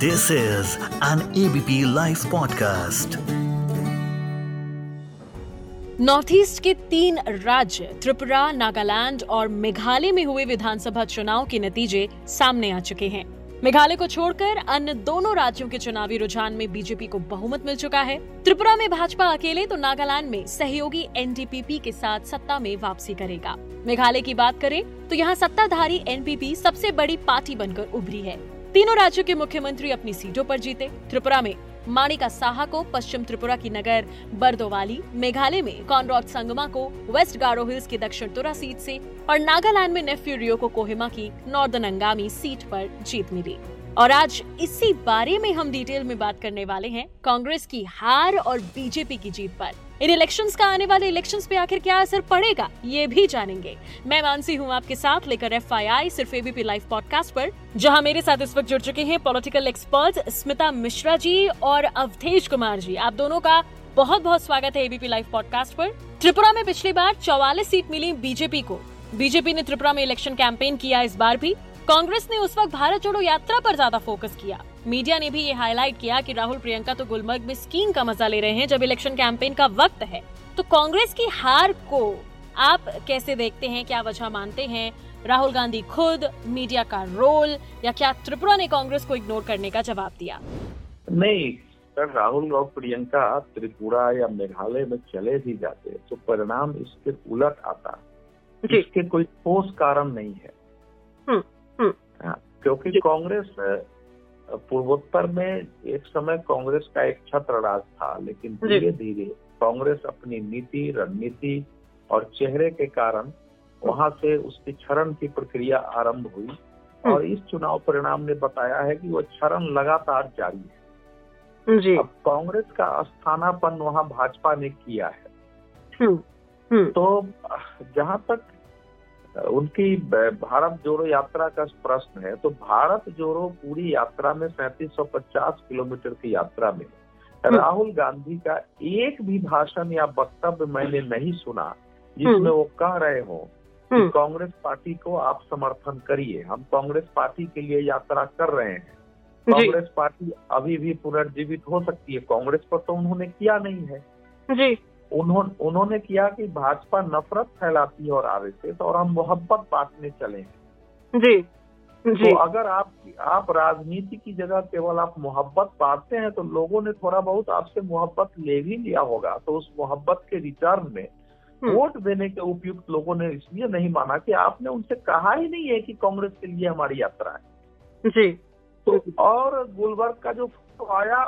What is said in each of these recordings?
This is an ABP live podcast north east के तीन राज्य, त्रिपुरा, नागालैंड और मेघालय में हुए विधानसभा चुनाव के नतीजे सामने आ चुके हैं। मेघालय को छोड़कर अन्य दोनों राज्यों के चुनावी रुझान में बीजेपी को बहुमत मिल चुका है। त्रिपुरा में भाजपा अकेले तो नागालैंड में सहयोगी एनडीपीपी के साथ सत्ता में वापसी करेगा। मेघालय की बात करें तो यहाँ सत्ताधारी एनपीपी सबसे बड़ी पार्टी बनकर उभरी है। तीनों राज्यों के मुख्यमंत्री अपनी सीटों पर जीते। त्रिपुरा में माणिका साहा को, पश्चिम त्रिपुरा की नगर बर्दोवाली, मेघालय में कॉनरॉड संगमा को, वेस्ट गारो हिल्स की दक्षिण तुरा सीट से, और नागालैंड में नेफ्यू रियो को कोहिमा की नॉर्दर्न अंगामी सीट पर जीत मिली। और आज इसी बारे में हम डिटेल में बात करने वाले हैं कांग्रेस की हार और बीजेपी की जीत पर। इन इलेक्शंस का आने वाले इलेक्शंस पे आखिर क्या असर पड़ेगा, ये भी जानेंगे। मैं मानसी हूँ आपके साथ, लेकर एफ़ सिर्फ़ एबीपी लाइव पॉडकास्ट पर, जहाँ मेरे साथ इस वक्त जुड़ चुके हैं पॉलिटिकल एक्सपर्ट स्मिता मिश्रा जी और अवधेश कुमार जी। आप दोनों का बहुत बहुत स्वागत है एबीपी लाइव पॉडकास्ट पर। त्रिपुरा में पिछली बार चौवालीस सीट मिली बीजेपी को। बीजेपी ने त्रिपुरा में इलेक्शन कैंपेन किया इस बार भी। कांग्रेस ने उस वक्त भारत जोड़ो यात्रा पर ज़्यादा फोकस किया। मीडिया ने भी ये हाईलाइट किया कि राहुल प्रियंका तो गुलमर्ग में स्कीइंग का मज़ा ले रहे हैं जब इलेक्शन कैंपेन का वक्त है। तो कांग्रेस की हार को आप कैसे देखते हैं? क्या वजह मानते हैं? राहुल गांधी खुद मीडिया का रोल या क्या त्रिपुरा ने कांग्रेस को इग्नोर करने का जवाब दिया? नहीं सर राहुल और प्रियंका त्रिपुरा या मेघालय में चले भी जाते तो परिणाम इसके उलट आता। इसके कोई ठोस कारण नहीं है। हम्म। हाँ, क्योंकि कांग्रेस पूर्वोत्तर में एक समय कांग्रेस का एक छत्र राज था लेकिन धीरे धीरे कांग्रेस अपनी नीति रणनीति और चेहरे के कारण वहाँ से उसकी क्षरण की प्रक्रिया आरंभ हुई हम्म। और इस चुनाव परिणाम ने बताया है कि वो क्षरण लगातार जारी है जी। अब कांग्रेस का स्थानापन वहाँ भाजपा ने किया है हम्म, हम्म। तो जहाँ तक उनकी भारत जोड़ो यात्रा का प्रश्न है तो भारत जोड़ो पूरी यात्रा में सैतीस सौ पचास किलोमीटर की यात्रा में हम्म। राहुल गांधी का एक भी भाषण या वक्तव्य मैंने नहीं सुना जिसमें हम्म। वो कह रहे हो कि हम्म। कांग्रेस पार्टी को आप समर्थन करिए हम कांग्रेस पार्टी के लिए यात्रा कर रहे हैं कांग्रेस पार्टी अभी भी पुनर्जीवित हो सकती है कांग्रेस पर तो उन्होंने किया नहीं है जी उन्होंने उन्होंने किया कि भाजपा नफरत फैलाती है और आरएसएस और हम मोहब्बत बांटने चले। जी जी। तो अगर आप आप राजनीति की जगह केवल आप मोहब्बत बांटते हैं तो लोगों ने थोड़ा बहुत आपसे मोहब्बत ले भी लिया होगा। तो उस मोहब्बत के रिटर्न में हम्म। वोट देने के उपयुक्त लोगों ने इसलिए नहीं माना कि आपने उनसे कहा ही नहीं है कि कांग्रेस के लिए हमारी यात्रा है। जी। तो और गुलबर्ग का जो फ़ोटो आया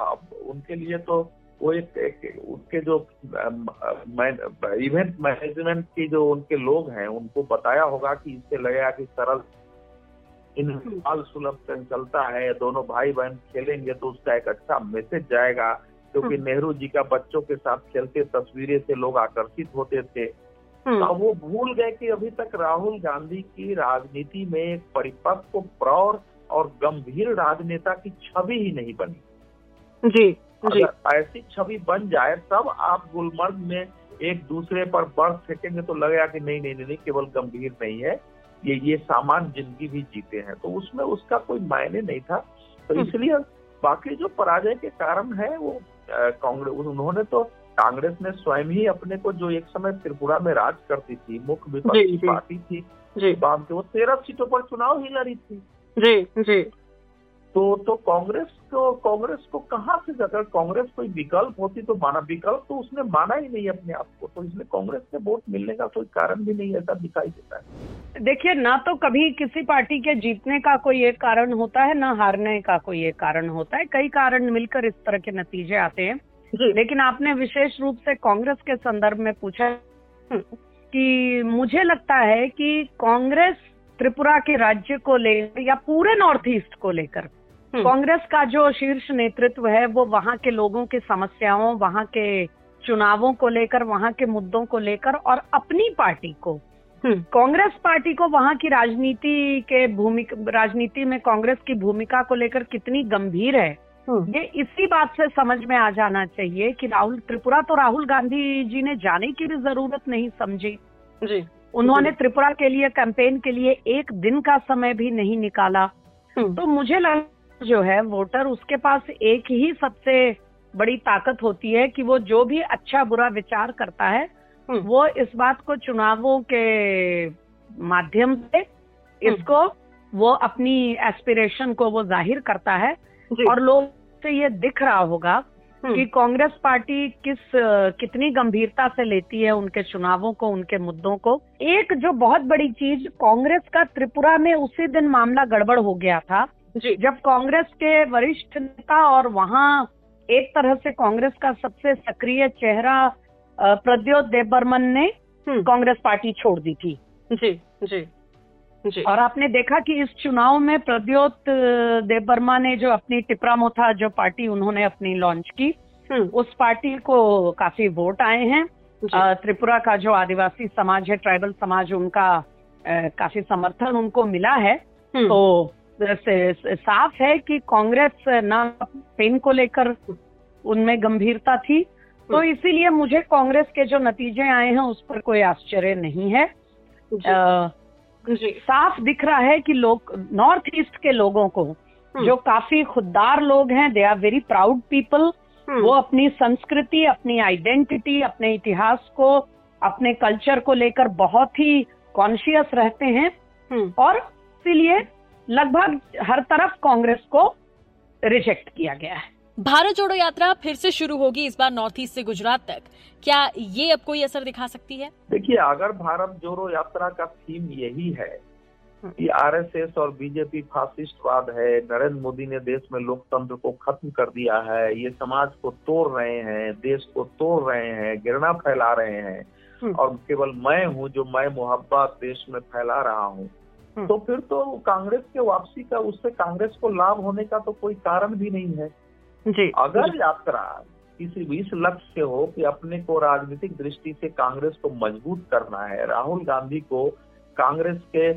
उनके लिए तो वो एक, एक उनके जो इवेंट मैनेजमेंट की जो उनके लोग हैं उनको बताया होगा कि इससे लगेगा कि सरल इन बाल सुलभ चलता है दोनों भाई बहन खेलेंगे तो उसका एक अच्छा मैसेज जाएगा। क्योंकि हम्म। नेहरू जी का बच्चों के साथ खेलते तस्वीरें से लोग आकर्षित होते थे। हम्म। तो वो भूल गए कि अभी तक राहुल गांधी की राजनीति में एक परिपक्व प्रौर और गंभीर राजनेता की छवि ही नहीं बनी। जी। अगर ऐसी छवि बन जाए तब आप गुलमर्ग में एक दूसरे पर बर्फ़ फेंकेंगे तो लगेगा कि नहीं नहीं नहीं केवल गंभीर नहीं है। ये ये सामान्य ज़िंदगी भी जीते हैं। तो उसमें उसका कोई मायने नहीं था। तो हम्म। इसलिए बाकी जो पराजय के कारण है वो कांग्रेस उन्होंने तो कांग्रेस ने स्वयं ही अपने को जो एक समय त्रिपुरा में राज करती थी मुख्य विपक्षी पार्टी थी जी। वो तेरह सीटों पर चुनाव ही लड़ी थी। जी जी। तो तो कांग्रेस को कांग्रेस को कहाँ से अगर कांग्रेस कोई विकल्प होती तो माना विकल्प तो उसने माना ही नहीं अपने आप को तो इसलिए कांग्रेस से वोट मिलने का कोई कारण भी नहीं ऐसा दिखाई देता है। देखिए ना तो कभी किसी पार्टी के जीतने का कोई एक कारण होता है ना हारने का कोई एक कारण होता है। कई कारण मिलकर इस तरह के नतीजे आते हैं। लेकिन आपने विशेष रूप से कांग्रेस के संदर्भ में पूछा कि मुझे लगता है कि कांग्रेस त्रिपुरा के राज्य को लेकर या पूरे नॉर्थ ईस्ट को लेकर। कांग्रेस का जो शीर्ष नेतृत्व है वो वहाँ के लोगों की समस्याओं वहाँ के चुनावों को लेकर वहाँ के मुद्दों को लेकर और अपनी पार्टी को। हम्म। कांग्रेस पार्टी को वहाँ की राजनीति के भूमिका राजनीति में कांग्रेस की भूमिका को लेकर कितनी गंभीर है हम्म। ये इसी बात से समझ में आ जाना चाहिए कि राहुल त्रिपुरा तो राहुल गांधी जी ने जाने की भी ज़रूरत नहीं समझी। जी। उन्होंने त्रिपुरा के लिए कैंपेन के लिए एक दिन का समय भी नहीं निकाला। तो मुझे लग जो है वोटर उसके पास एक ही सबसे बड़ी ताकत होती है कि वो जो भी अच्छा बुरा विचार करता है हम्म। वो इस बात को चुनावों के माध्यम से हम्म। इसको वो अपनी एस्पिरेशन को वो ज़ाहिर करता है और लोग से ये दिख रहा होगा हम्म। कि कांग्रेस पार्टी किस कितनी गंभीरता से लेती है उनके चुनावों को उनके मुद्दों को एक जो बहुत बड़ी चीज़ कांग्रेस का त्रिपुरा में उसी दिन मामला गड़बड़ हो गया था जी जब कांग्रेस के वरिष्ठ नेता और वहाँ एक तरह से कांग्रेस का सबसे सक्रिय चेहरा प्रद्योत देवबर्मन ने हम्म। कांग्रेस पार्टी छोड़ दी थी जी जी जी और आपने देखा कि इस चुनाव में प्रद्योत देवबर्मा ने जो अपनी टिपरा मोथा जो पार्टी उन्होंने अपनी लॉन्च की हम्म। उस पार्टी को काफ़ी वोट आए हैं त्रिपुरा का जो आदिवासी समाज है ट्राइबल समाज उनका काफ़ी समर्थन उनको मिला है हम्म। तो साफ़ है कि कांग्रेस ना पेन को लेकर उनमें गंभीरता थी तो हम्म। इसीलिए मुझे कांग्रेस के जो नतीजे आए हैं उस पर कोई आश्चर्य नहीं है आ, साफ़ दिख रहा है कि लोग नॉर्थ ईस्ट के लोगों को हम्म। जो काफ़ी खुददार लोग हैं they are very proud people वो अपनी संस्कृति अपनी आइडेंटिटी अपने इतिहास को अपने कल्चर को लेकर बहुत ही कॉन्शियस रहते हैं हम्म। और इसीलिए लगभग हर तरफ़ कांग्रेस को रिजेक्ट किया गया है भारत जोड़ो यात्रा फिर से शुरू होगी इस बार नॉर्थ ईस्ट से गुजरात तक क्या ये अब कोई असर दिखा सकती है देखिए अगर भारत जोड़ो यात्रा का थीम यही है कि आरएसएस और बीजेपी फासिस्टवाद है नरेंद्र मोदी ने देश में लोकतंत्र को खत्म कर दिया है ये समाज को तोड़ रहे हैं देश को तोड़ रहे हैं गिरना फैला रहे हैं हम्म। और केवल मैं हूँ जो मैं मोहब्बत देश में फैला रहा हूँ हम्म। तो फिर तो कांग्रेस के वापसी का उससे कांग्रेस को लाभ होने का तो कोई कारण भी नहीं है। जी। अगर यात्रा किसी भी इस लक्ष्य से हो कि अपने को राजनीतिक दृष्टि से कांग्रेस को मज़बूत करना है राहुल गांधी को कांग्रेस के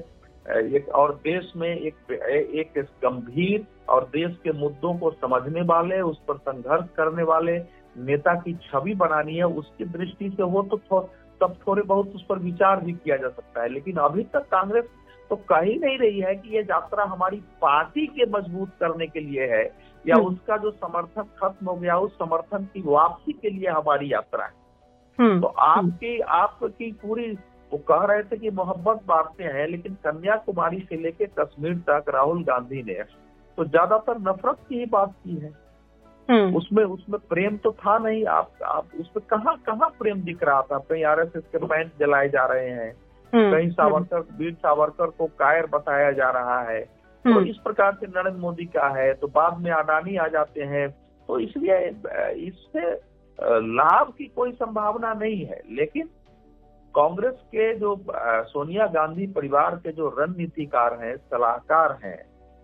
एक और देश में एक एक गंभीर और देश के मुद्दों को समझने वाले उस पर संघर्ष करने वाले नेता की छवि बनानी है उसकी दृष्टि से हो तो थो, तब थोड़े बहुत उस पर विचार भी किया जा सकता है। लेकिन अभी तक कांग्रेस तो कही नहीं रही है कि ये यात्रा हमारी पार्टी के मज़बूत करने के लिए है या हम्म। उसका जो समर्थन खत्म हो गया उस समर्थन की वापसी के लिए हमारी यात्रा है हम्म। तो आपकी आपकी पूरी वो कह रहे थे कि मोहब्बत बांटते हैं लेकिन कन्याकुमारी से लेके कश्मीर तक राहुल गांधी ने तो ज़्यादातर नफरत की ही बात की है हम्म। उसमें उसमें प्रेम तो था नहीं आप आप उसमें कहाँ कहाँ प्रेम दिख रहा था कहीं आर एस एस के पैंट जलाए जा रहे हैं कहीं सावरकर वीर सावरकर को कायर बताया जा रहा है तो हम्म। इस प्रकार से नरेंद्र मोदी का है तो बाद में अडानी आ जाते हैं तो इसलिए इससे लाभ की कोई संभावना नहीं है लेकिन कांग्रेस के जो सोनिया गांधी परिवार के जो रणनीतिकार हैं सलाहकार हैं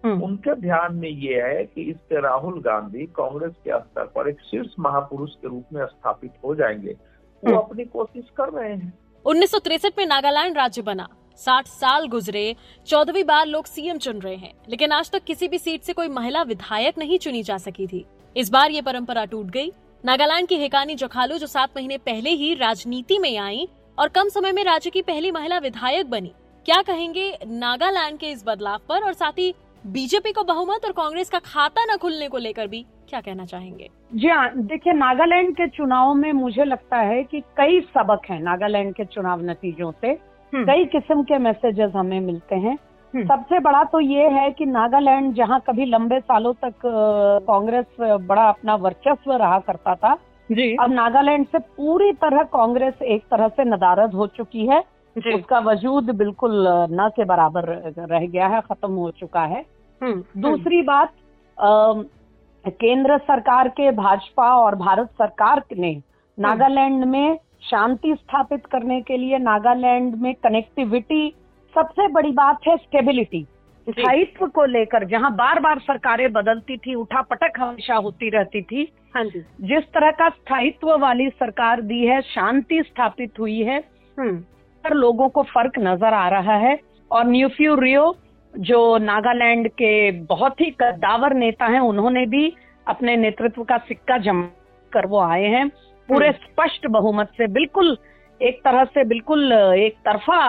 हम्म। उनके ध्यान में ये है कि इससे राहुल गांधी कांग्रेस के स्तर पर एक शीर्ष महापुरुष के रूप में स्थापित हो जाएँगे वो हम्म। अपनी कोशिश कर रहे हैं उन्नीस में नागालैंड राज्य बना। साठ साल गुजरे, चौदहवीं बार लोग सीएम चुन रहे हैं। लेकिन आज तक किसी भी सीट से कोई महिला विधायक नहीं चुनी जा सकी थी। इस बार ये परंपरा टूट गई। नागालैंड की हेकानी जखालू जो सात महीने पहले ही राजनीति में आई और कम समय में राज्य की पहली महिला विधायक बनी। क्या कहेंगे नागालैंड के इस बदलाव पर और साथ ही बीजेपी को बहुमत और कांग्रेस का खाता न खुलने को लेकर भी? क्या कहना चाहेंगे? जी हाँ देखिए नागालैंड के चुनाव में मुझे लगता है कि कई सबक हैं नागालैंड के चुनाव नतीजों से। हम्म। कई किस्म के मैसेजेस हमें मिलते हैं। हम्म। सबसे बड़ा तो ये है कि नागालैंड जहाँ कभी लंबे सालों तक कांग्रेस बड़ा अपना वर्चस्व रहा करता था जी। अब नागालैंड से पूरी तरह कांग्रेस एक तरह से नदारद हो चुकी है। उसका वजूद बिल्कुल न के बराबर रह गया है खत्म हो चुका है। हम्म, दूसरी बात केंद्र सरकार के भाजपा और भारत सरकार ने नागालैंड में शांति स्थापित करने के लिए नागालैंड में कनेक्टिविटी सबसे बड़ी बात है स्टेबिलिटी स्थायित्व को लेकर जहाँ बार बार सरकारें बदलती थी उठा पटक हमेशा होती रहती थी हाँ जी। जिस तरह का स्थायित्व वाली सरकार दी है शांति स्थापित हुई है हम्म। पर लोगों को फ़र्क नज़र आ रहा है और न्यूफ्यू रियो जो नागालैंड के बहुत ही कद्दावर नेता हैं उन्होंने भी अपने नेतृत्व का सिक्का जमा कर वो आए हैं पूरे हम्म। स्पष्ट बहुमत से बिल्कुल एक तरह से बिल्कुल एक तरफा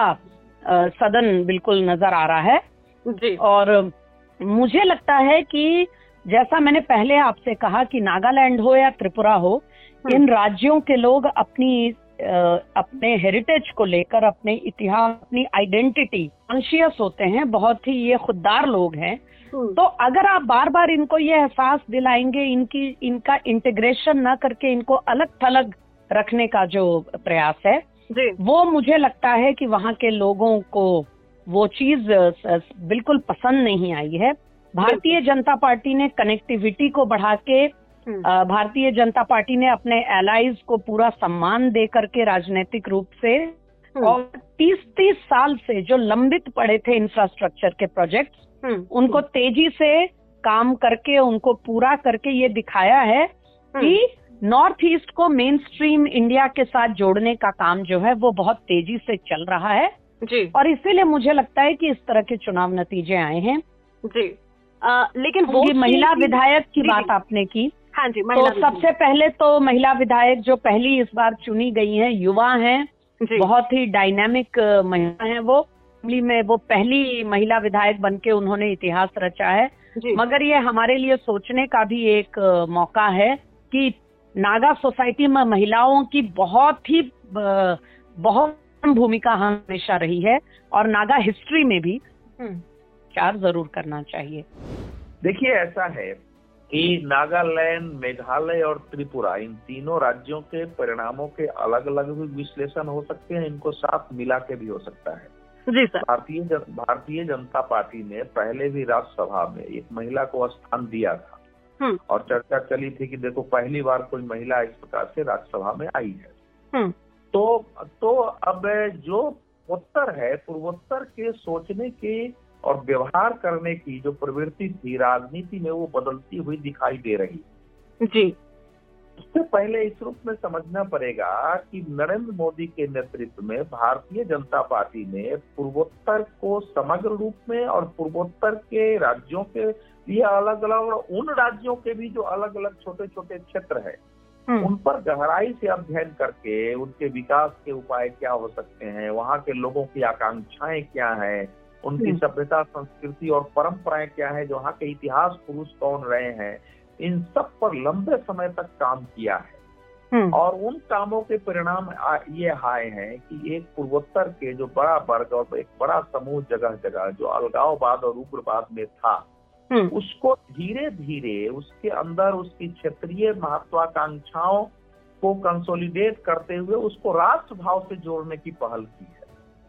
सदन बिल्कुल नज़र आ रहा है जी और मुझे लगता है कि जैसा मैंने पहले आपसे कहा कि नागालैंड हो या त्रिपुरा हो हम्म। इन राज्यों के लोग अपनी अपने हेरिटेज को लेकर अपने इतिहास अपनी आइडेंटिटी कॉन्शियस होते हैं बहुत ही ये खुददार लोग हैं हम्म। तो अगर आप बार बार इनको ये एहसास दिलाएँगे इनकी इनका इंटीग्रेशन न करके इनको अलग थलग रखने का जो प्रयास है वो मुझे लगता है कि वहाँ के लोगों को वो चीज़ बिल्कुल पसंद नहीं आई है भारतीय जनता पार्टी ने कनेक्टिविटी को बढ़ा के। भारतीय जनता पार्टी ने अपने एलाइज को पूरा सम्मान दे करके राजनीतिक रूप से हम्म। और तीस तीस साल से जो लंबित पड़े थे इंफ्रास्ट्रक्चर के प्रोजेक्ट्स हम्म। उनको तेज़ी से काम करके उनको पूरा करके ये दिखाया है कि नॉर्थ ईस्ट को मेन स्ट्रीम इंडिया के साथ जोड़ने का काम जो है वो बहुत तेज़ी से चल रहा है। जी। और इसीलिए मुझे लगता है कि इस तरह के चुनाव नतीजे आए हैं। जी। आ, लेकिन वो महिला विधायक की बात आपने की। हाँ जी महिला तो सबसे पहले तो महिला विधायक जो पहली इस बार चुनी गई हैं युवा हैं बहुत ही डायनामिक महिला हैं वो। असेंबली में वो पहली महिला विधायक बन के उन्होंने इतिहास रचा है। मगर ये हमारे लिए सोचने का भी एक मौका है कि नागा सोसाइटी में महिलाओं की बहुत ही बहुत भूमिका हमेशा रही है और नागा हिस्ट्री में भी हम्म। चार ज़रूर करना चाहिए। देखिए ऐसा है नागालैंड मेघालय और त्रिपुरा इन तीनों राज्यों के परिणामों के अलग अलग भी विश्लेषण हो सकते हैं इनको साथ मिला के भी हो सकता है जी सर भारतीय जन, भारतीय जनता पार्टी ने पहले भी राज्यसभा में एक महिला को स्थान दिया था हम्म। और चर्चा चली थी कि देखो पहली बार कोई महिला इस प्रकार से राज्यसभा में आई है हम्म। तो तो अब जो उत्तर है पूर्वोत्तर के सोचने के और व्यवहार करने की जो प्रवृत्ति थी राजनीति में वो बदलती हुई दिखाई दे रही जी उससे पहले इस रूप में समझना पड़ेगा कि नरेंद्र मोदी के नेतृत्व में भारतीय जनता पार्टी ने पूर्वोत्तर को समग्र रूप में और पूर्वोत्तर के राज्यों के लिए अलग अलग उन राज्यों के भी जो अलग अलग छोटे छोटे क्षेत्र है हम्म। उन पर गहराई से अध्ययन करके उनके विकास के उपाय क्या हो सकते हैं वहाँ के लोगों की आकांक्षाएँ क्या है उनकी हम्म। सभ्यता संस्कृति और परंपराएँ क्या है जो वहाँ के इतिहास पुरुष कौन रहे हैं इन सब पर लंबे समय तक काम किया है हम्म। और उन कामों के परिणाम ये आए हैं कि एक पूर्वोत्तर के जो बड़ा वर्ग और एक बड़ा समूह जगह जगह जो अलगाववाद और उग्रवाद में था हम्म। उसको धीरे धीरे उसके अंदर उसकी क्षेत्रीय महत्वाकांक्षाओं को कंसोलिडेट करते हुए उसको राष्ट्र भाव से जोड़ने की पहल की है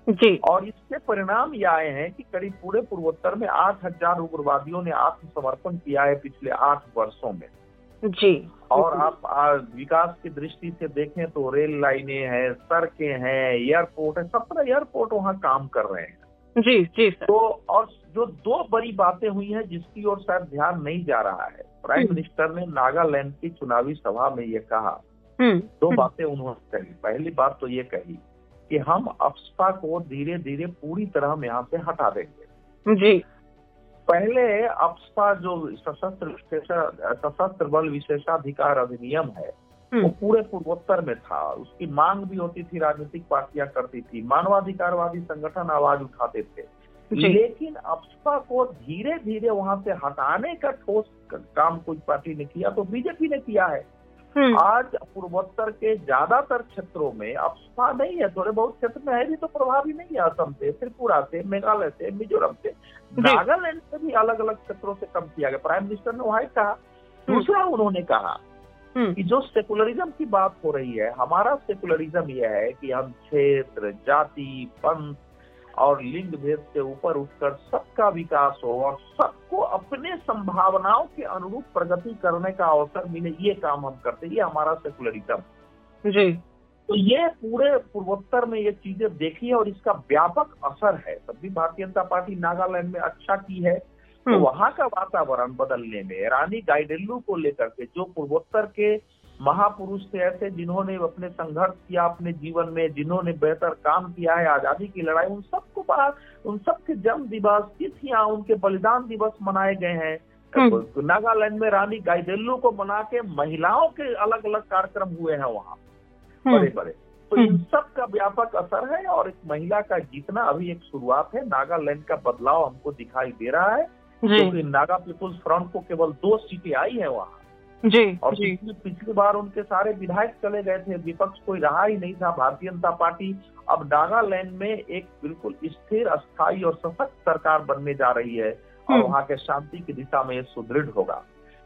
जी। और इसके परिणाम ये आए हैं कि करीब पूरे पूर्वोत्तर में आठ हज़ार उग्रवादियों ने आत्मसमर्पण किया है पिछले आठ वर्षों में। जी। और आप विकास की दृष्टि से देखें तो रेल लाइनें हैं सड़कें हैं एयरपोर्ट है सत्रह एयरपोर्ट वहाँ काम कर रहे हैं। जी जी सर। तो और जो दो बड़ी बातें हुई हैं जिसकी ओर शायद ध्यान नहीं जा रहा है। प्राइम हम्म। मिनिस्टर ने नागालैंड की चुनावी सभा में ये कहा। हम्म। दो बातें उन्होंने कही। पहली बात तो ये कही कि हम अफस्पा को धीरे धीरे पूरी तरह हम यहाँ से हटा देंगे। जी। पहले अफस्पा जो सशस्त्र सशस्त्र बल विशेषाधिकार अधिनियम है वो हम्म। पूरे पूर्वोत्तर में था। उसकी मांग भी होती थी राजनीतिक पार्टियाँ करती थी मानवाधिकारवादी संगठन आवाज़ उठाते थे। लेकिन अफस्पा को धीरे धीरे वहाँ से हटाने का ठोस काम कोई पार्टी ने किया तो बीजेपी ने किया है। आज पूर्वोत्तर के ज़्यादातर क्षेत्रों में अफस्पा नहीं है थोड़े बहुत क्षेत्र में है भी तो प्रभावी नहीं है असम से त्रिपुरा से मेघालय से मिजोरम से। नागालैंड से भी अलग अलग क्षेत्रों से कम किया गया। प्राइम मिनिस्टर ने वहाँ कहा। हम्म। दूसरा उन्होंने कहा हम्म। कि जो सेकुलरिज्म की बात हो रही है हमारा सेकुलरिज्म यह है कि हम क्षेत्र जाति पंथ और लिंग भेद से ऊपर उठकर सबका विकास हो और सबको अपने संभावनाओं के अनुरूप प्रगति करने का अवसर मिले ये काम हम करते ये हमारा सेकुलरिज्म जी। तो ये पूरे पूर्वोत्तर में ये चीज़ें देखी है और इसका व्यापक असर है। तब भी भारतीय जनता पार्टी नागालैंड में अच्छा की है। तो हम्म। वहाँ का वातावरण बदलने में रानी गाइडेल्लू को लेकर के जो पूर्वोत्तर के महापुरुष थे ऐसे जिन्होंने अपने संघर्ष किया अपने जीवन में जिन्होंने बेहतर काम किया है आज़ादी की लड़ाई उन सबको उन सबके जन्म दिवस तिथियाँ उनके बलिदान दिवस मनाए गए हैं। हम्म। नागालैंड में रानी गाइडेल्लू को मना के महिलाओं के अलग अलग कार्यक्रम हुए हैं वहाँ। हम्म। बड़े बड़े तो इन हम्म। सब का व्यापक असर है और एक महिला का जीतना अभी एक शुरुआत है। नागालैंड का बदलाव हमको दिखाई दे रहा है। क्योंकि नागा पीपुल्स फ्रंट को केवल दो सीटें आई है वहाँ। जी और पिछली पिछली बार उनके सारे विधायक चले गए थे विपक्ष कोई रहा ही नहीं था भारतीय जनता पार्टी अब नागालैंड में एक बिल्कुल स्थिर अस्थायी और सशक्त सरकार बनने जा रही है और हम्म। वहाँ के शांति की दिशा में सुदृढ़ होगा।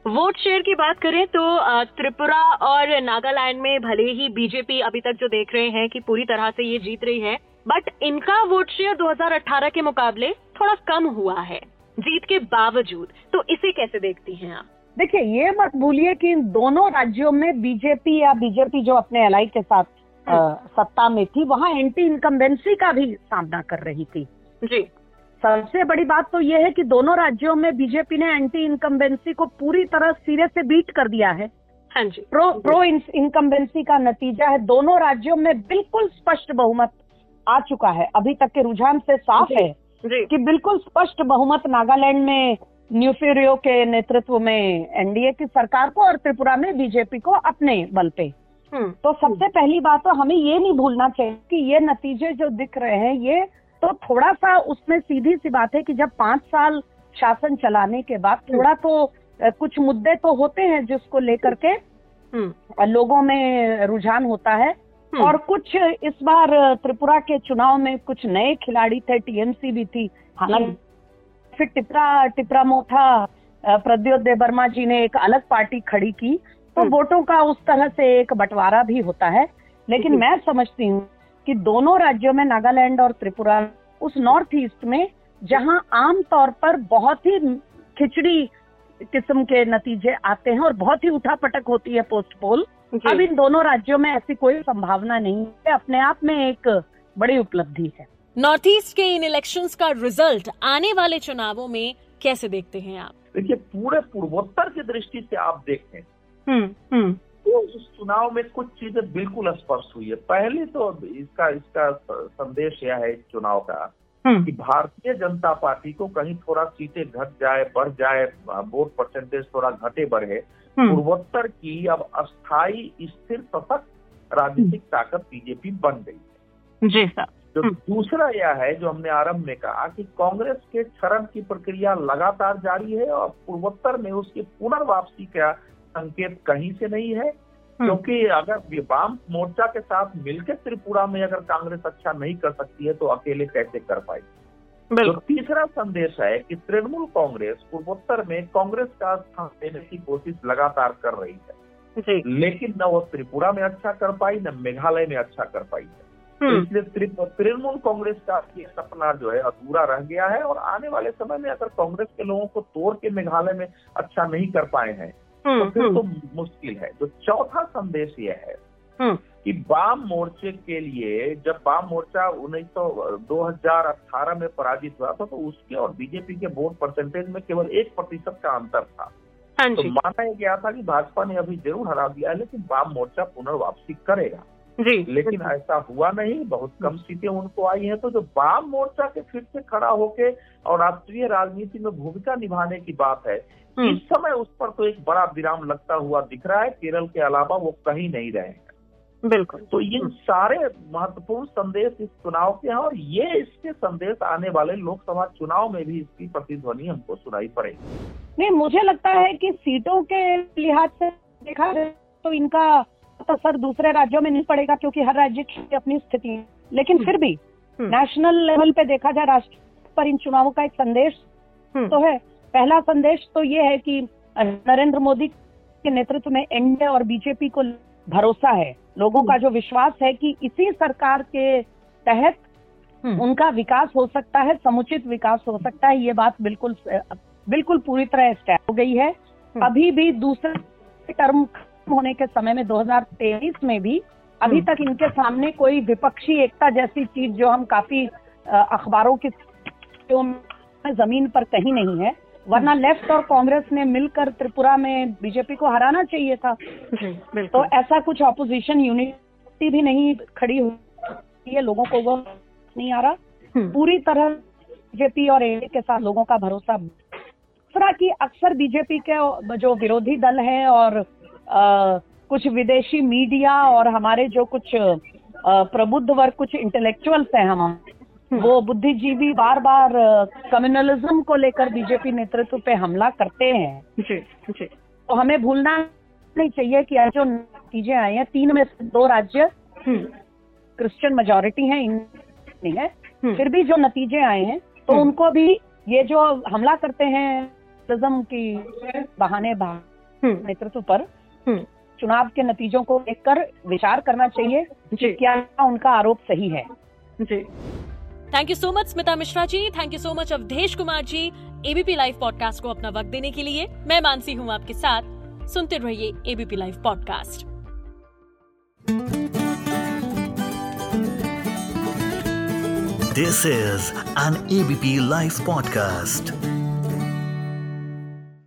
वोट शेयर की बात करें तो त्रिपुरा और नागालैंड में भले ही बीजेपी अभी तक जो देख रहे हैं कि पूरी तरह से ये जीत रही है बट इनका वोट शेयर 2018 के मुकाबले थोड़ा कम हुआ है जीत के बावजूद। तो इसे कैसे देखती हैं आप? देखिए ये मत भूलिए कि इन दोनों राज्यों में बीजेपी या बीजेपी जो अपने एलाई के साथ आ, हम्म। सत्ता में थी वहाँ एंटी इनकम्बेंसी का भी सामना कर रही थी। जी। सबसे बड़ी बात तो ये है कि दोनों राज्यों में बीजेपी ने एंटी इनकम्बेंसी को पूरी तरह सिरे से बीट कर दिया है। हाँ जी। प्रो प्रो इनकम्बेंसी का नतीजा है। दोनों राज्यों में बिल्कुल स्पष्ट बहुमत आ चुका है। अभी तक के रुझान से साफ़ है कि बिल्कुल स्पष्ट बहुमत नागालैंड में न्यूफेरियो के नेतृत्व में एनडीए की सरकार को और त्रिपुरा में बीजेपी को अपने बल पे हम्म। तो सबसे पहली बात तो हमें ये नहीं भूलना चाहिए कि ये नतीजे जो दिख रहे हैं ये तो थोड़ा सा उसमें सीधी सी बात है कि जब पाँच साल शासन चलाने के बाद हम्म। थोड़ा तो कुछ मुद्दे तो होते हैं जिसको लेकर के हम्म। लोगों में रुझान होता है और कुछ इस बार त्रिपुरा के चुनाव में कुछ नए खिलाड़ी थे टीएमसी भी थी हालाँकि फिर टिपरा टिपरा मोथा प्रद्योत देवर्मा जी ने एक अलग पार्टी खड़ी की। तो हम्म। वोटों का उस तरह से एक बंटवारा भी होता है। लेकिन मैं समझती हूँ कि दोनों राज्यों में नागालैंड और त्रिपुरा उस नॉर्थ ईस्ट में जहाँ आम तौर पर बहुत ही खिचड़ी किस्म के नतीजे आते हैं और बहुत ही उठापटक होती है पोस्ट पोल अब इन दोनों राज्यों में ऐसी कोई संभावना नहीं है। अपने आप में एक बड़ी उपलब्धि है। नॉर्थ ईस्ट के इन इलेक्शंस का रिज़ल्ट आने वाले चुनावों में कैसे देखते हैं आप? देखिए पूरे पूर्वोत्तर की दृष्टि से आप देखें हम्म, हम्म। तो इस चुनाव में कुछ चीज़ें बिल्कुल स्पष्ट हुई है। पहले तो इसका इसका संदेश यह है इस चुनाव का हम्म। कि भारतीय जनता पार्टी को कहीं थोड़ा सीटें घट जाए बढ़ जाए वोट परसेंटेज थोड़ा घटे बढ़े पूर्वोत्तर की अब अस्थायी स्थिर सशक्त राजनीतिक ताकत बीजेपी बन गई है। जी सर। तो दूसरा यह है जो हमने आरंभ में कहा कि कांग्रेस के क्षरण की प्रक्रिया लगातार जारी है और पूर्वोत्तर में उसकी पुनर्वापसी का संकेत कहीं से नहीं है। हम्म। क्योंकि अगर वाम मोर्चा के साथ मिलकर त्रिपुरा में अगर कांग्रेस अच्छा नहीं कर सकती है तो अकेले कैसे कर पाएगी? तो तीसरा संदेश है कि तृणमूल कांग्रेस पूर्वोत्तर में कांग्रेस का स्थान देने की कोशिश लगातार कर रही है। लेकिन न वो त्रिपुरा में अच्छा कर पाई न मेघालय में अच्छा कर पाई है। तो हम्म। इसलिए तृणमूल कांग्रेस का ये सपना जो है अधूरा रह गया है और आने वाले समय में अगर कांग्रेस के लोगों को तोड़ के मेघालय में अच्छा नहीं कर पाए हैं तो हम्म, फिर तो हम्म। मुश्किल है। तो चौथा संदेश यह है कि वाम मोर्चे के लिए जब वाम मोर्चा उन्नीस सौ दो हज़ार अठारह में पराजित हुआ था तो उसके और बीजेपी के वोट परसेंटेज में केवल एक प्रतिशत का अंतर था। हाँ तो माना गया था कि भाजपा ने अभी ज़रूर हरा दिया है लेकिन वाम मोर्चा पुनर्वापसी करेगा। जी लेकिन ऐसा हुआ नहीं बहुत कम सीटें उनको आई हैं तो जो वाम मोर्चा के फिर से खड़ा होके और राष्ट्रीय राजनीति में भूमिका निभाने की बात है हम्म। इस समय उस पर तो एक बड़ा विराम लगता हुआ दिख रहा है केरल के अलावा वो कहीं नहीं रहे हैं। बिल्कुल। तो ये हम्म। सारे महत्वपूर्ण संदेश इस चुनाव के हैं और ये इसके संदेश आने वाले लोकसभा चुनाव में भी इसकी प्रतिध्वनि हमको सुनाई पड़ेगी। नहीं मुझे लगता है कि सीटों के लिहाज से देखा जाए तो इनका तो सर दूसरे राज्यों में नहीं पड़ेगा क्योंकि हर राज्य की अपनी स्थिति है। लेकिन हम्म। फिर भी नेशनल हम्म। लेवल पे देखा जाए राष्ट्र पर इन चुनावों का एक संदेश हम्म। तो है। पहला संदेश तो ये है कि नरेंद्र मोदी के नेतृत्व में एनडीए और बीजेपी को भरोसा है। लोगों का जो विश्वास है कि इसी सरकार के तहत उनका विकास हो सकता है समुचित विकास हो सकता है ये बात बिल्कुल बिल्कुल पूरी तरह स्टैप हो गई है। अभी भी दूसरे टर्म होने के समय में 2023 में भी अभी हम्म। तक इनके सामने कोई विपक्षी एकता जैसी चीज़ जो हम काफ़ी अखबारों की ज़मीन पर कहीं नहीं है वरना लेफ़्ट और कांग्रेस ने मिलकर त्रिपुरा में बीजेपी को हराना चाहिए था तो ऐसा कुछ ऑपोजिशन यूनिटी भी नहीं खड़ी हुई है लोगों को वो नहीं आ रहा हम्म। पूरी तरह बीजेपी और ए के साथ लोगों का भरोसा दूसरा की अक्सर बीजेपी के जो विरोधी दल है और कुछ विदेशी मीडिया और हमारे जो कुछ प्रबुद्ध वर्ग कुछ इंटेलेक्चुअल्स हैं हम हम्म। वो बुद्धिजीवी बार बार कम्युनलिज्म को लेकर बीजेपी नेतृत्व पे हमला करते हैं जी जी तो हमें भूलना नहीं चाहिए कि जो नतीजे आए हैं तीन में से दो राज्य क्रिश्चियन मेजोरिटी है नहीं है हम्म। फिर भी जो नतीजे आए हैं तो हम्म। उनको भी ये जो हमला करते हैं की बहाने नेतृत्व पर चुनाव के नतीजों को देखकर विचार करना चाहिए जी। क्या उनका आरोप सही है। जी। Thank you so much Smita Mishra ji thank you so much Avdhesh Kumar ji ABP live podcast को अपना वक्त देने के लिए। मैं मानसी हूँ आपके साथ। सुनते रहिए ABP live podcast this is an ABP live podcast